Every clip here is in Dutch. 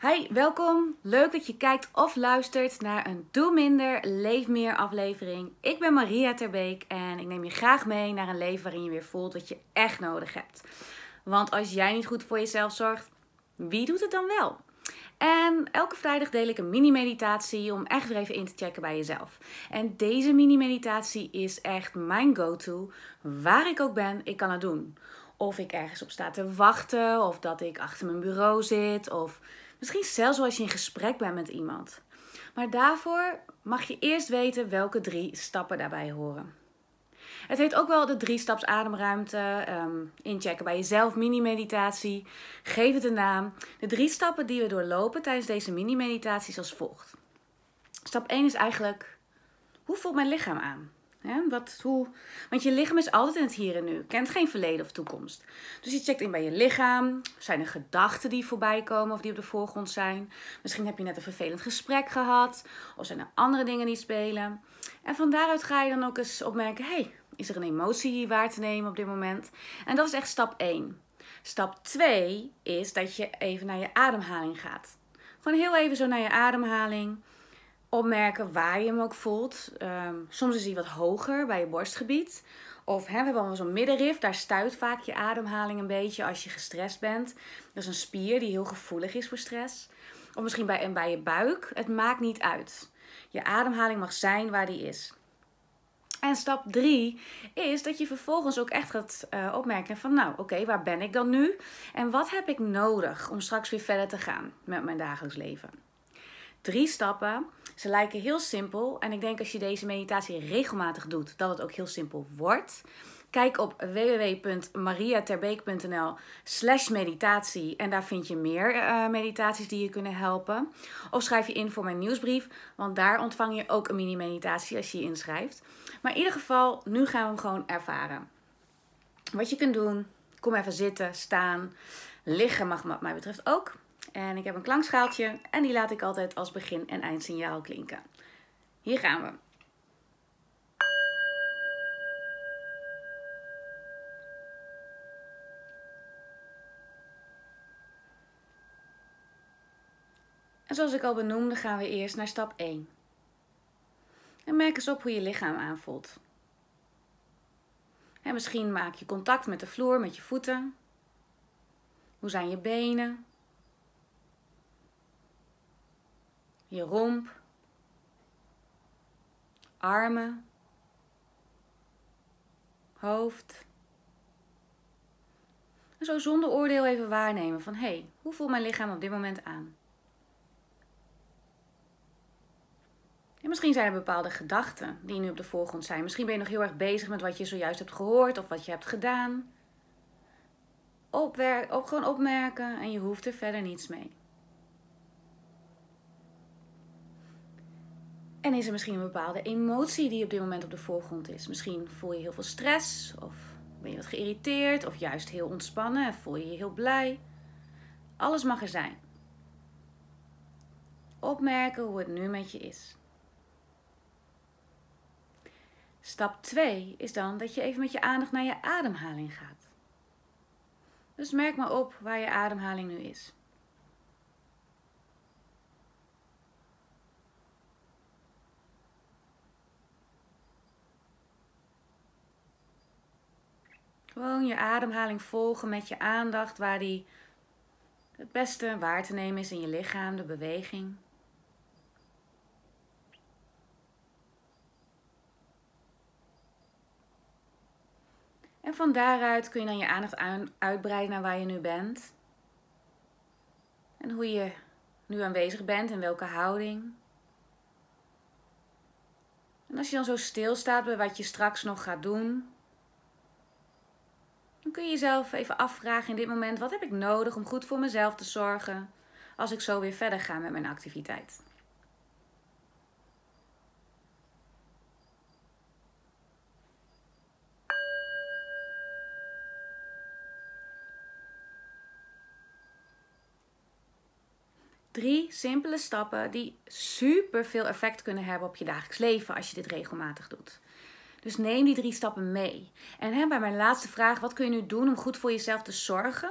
Hi, welkom. Leuk dat je kijkt of luistert naar een Doe Minder, Leef Meer aflevering. Ik ben Maria Terbeek en ik neem je graag mee naar een leven waarin je weer voelt wat je echt nodig hebt. Want als jij niet goed voor jezelf zorgt, wie doet het dan wel? En elke vrijdag deel ik een mini-meditatie om echt weer even in te checken bij jezelf. En deze mini-meditatie is echt mijn go-to. Waar ik ook ben, ik kan het doen. Of ik ergens op sta te wachten, of dat ik achter mijn bureau zit, of misschien zelfs als je in gesprek bent met iemand. Maar daarvoor mag je eerst weten welke drie stappen daarbij horen. Het heet ook wel de drie staps ademruimte, um, inchecken bij jezelf, mini-meditatie. Geef het een naam. De drie stappen die we doorlopen tijdens deze mini-meditatie is als volgt. Stap 1 is eigenlijk, hoe voelt mijn lichaam aan? Wat, hoe, want je lichaam is altijd in het hier en nu, kent geen verleden of toekomst. Dus je checkt in bij je lichaam. Zijn er gedachten die voorbij komen of die op de voorgrond zijn? Misschien heb je net een vervelend gesprek gehad, of zijn er andere dingen die spelen. En van daaruit ga je dan ook eens opmerken: hey, is er een emotie waar te nemen op dit moment? En dat is echt stap 1. Stap 2 is dat je even naar je ademhaling gaat. Gewoon heel even zo naar je ademhaling opmerken waar je hem ook voelt. Ehm, soms is hij wat hoger bij je borstgebied. Of hè, we hebben allemaal zo'n middenrif, daar stuit vaak je ademhaling een beetje als je gestrest bent. Dat is een spier die heel gevoelig is voor stress. Of misschien bij, en bij je buik. Het maakt niet uit. Je ademhaling mag zijn waar die is. En stap 3 is dat je vervolgens ook echt gaat uh, opmerken van nou oké, waar ben ik dan nu? En wat heb ik nodig om straks weer verder te gaan met mijn dagelijks leven? Drie stappen ze lijken heel simpel en ik denk als je deze meditatie regelmatig doet, dat het ook heel simpel wordt. Kijk op www.mariaterbeek.nl slash meditatie en daar vind je meer uh, meditaties die je kunnen helpen. Of schrijf je in voor mijn nieuwsbrief, want daar ontvang je ook een mini-meditatie als je je inschrijft. Maar in ieder geval, nu gaan we hem gewoon ervaren. Wat je kunt doen, kom even zitten, staan, liggen mag wat mij betreft ook. En ik heb een klankschaaltje en die laat ik altijd als begin- en eindsignaal klinken. Hier gaan we. En zoals ik al benoemde, gaan we eerst naar stap 1. En merk eens op hoe je lichaam aanvoelt. En misschien maak je contact met de vloer met je voeten. Hoe zijn je benen? Je romp, armen, hoofd. En zo zonder oordeel even waarnemen van hé, hey, hoe voelt mijn lichaam op dit moment aan? En misschien zijn er bepaalde gedachten die nu op de voorgrond zijn. Misschien ben je nog heel erg bezig met wat je zojuist hebt gehoord of wat je hebt gedaan. Opwer op, gewoon opmerken en je hoeft er verder niets mee. En is er misschien een bepaalde emotie die op dit moment op de voorgrond is? Misschien voel je heel veel stress, of ben je wat geïrriteerd, of juist heel ontspannen en voel je je heel blij. Alles mag er zijn. Opmerken hoe het nu met je is. Stap 2 is dan dat je even met je aandacht naar je ademhaling gaat. Dus merk maar op waar je ademhaling nu is. Gewoon je ademhaling volgen met je aandacht waar die het beste waar te nemen is in je lichaam, de beweging. En van daaruit kun je dan je aandacht uitbreiden naar waar je nu bent. En hoe je nu aanwezig bent, in welke houding. En als je dan zo stilstaat bij wat je straks nog gaat doen, dan kun je jezelf even afvragen in dit moment: wat heb ik nodig om goed voor mezelf te zorgen als ik zo weer verder ga met mijn activiteit? Drie simpele stappen die super veel effect kunnen hebben op je dagelijks leven als je dit regelmatig doet. Dus neem die drie stappen mee. En hè, bij mijn laatste vraag, wat kun je nu doen om goed voor jezelf te zorgen?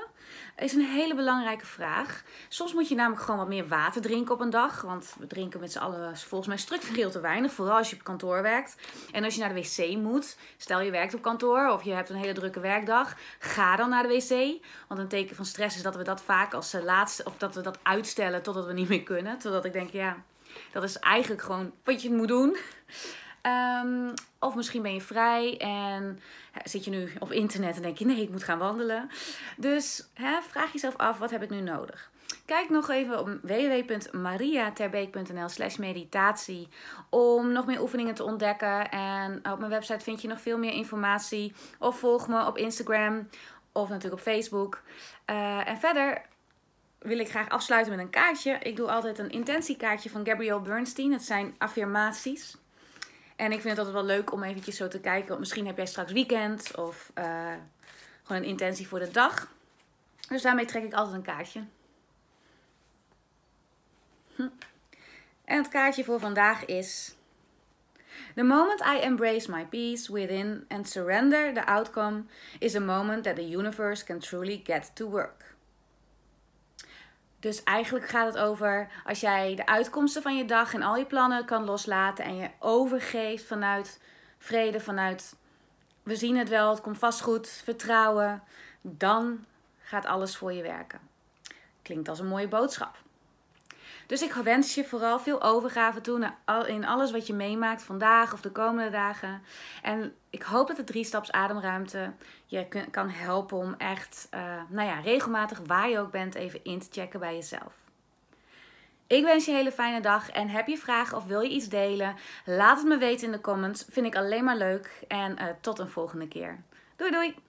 Is een hele belangrijke vraag. Soms moet je namelijk gewoon wat meer water drinken op een dag. Want we drinken met z'n allen volgens mij structureel te weinig. Vooral als je op kantoor werkt. En als je naar de wc moet. Stel je werkt op kantoor of je hebt een hele drukke werkdag. Ga dan naar de wc. Want een teken van stress is dat we dat vaak als eh, laatste. Of dat we dat uitstellen totdat we niet meer kunnen. Totdat ik denk, ja, dat is eigenlijk gewoon wat je moet doen. Um, of misschien ben je vrij en zit je nu op internet en denk je nee, ik moet gaan wandelen. Dus vraag jezelf af, wat heb ik nu nodig? Kijk nog even op www.mariaterbeek.nl slash meditatie om nog meer oefeningen te ontdekken. En op mijn website vind je nog veel meer informatie. Of volg me op Instagram of natuurlijk op Facebook. Uh, en verder wil ik graag afsluiten met een kaartje. Ik doe altijd een intentiekaartje van Gabrielle Bernstein. Het zijn affirmaties. En ik vind het altijd wel leuk om eventjes zo te kijken. Misschien heb jij straks weekend of uh, gewoon een intentie voor de dag. Dus daarmee trek ik altijd een kaartje. Hm. En het kaartje voor vandaag is. The moment I embrace my peace within and surrender the outcome is a moment that the universe can truly get to work. Dus eigenlijk gaat het over als jij de uitkomsten van je dag en al je plannen kan loslaten en je overgeeft vanuit vrede, vanuit we zien het wel, het komt vast goed, vertrouwen, dan gaat alles voor je werken. Klinkt als een mooie boodschap. Dus ik wens je vooral veel overgave toe in alles wat je meemaakt vandaag of de komende dagen. En ik hoop dat de drie staps ademruimte je kan helpen om echt, uh, nou ja, regelmatig waar je ook bent, even in te checken bij jezelf. Ik wens je een hele fijne dag en heb je vragen of wil je iets delen? Laat het me weten in de comments. Vind ik alleen maar leuk. En uh, tot een volgende keer. Doei doei!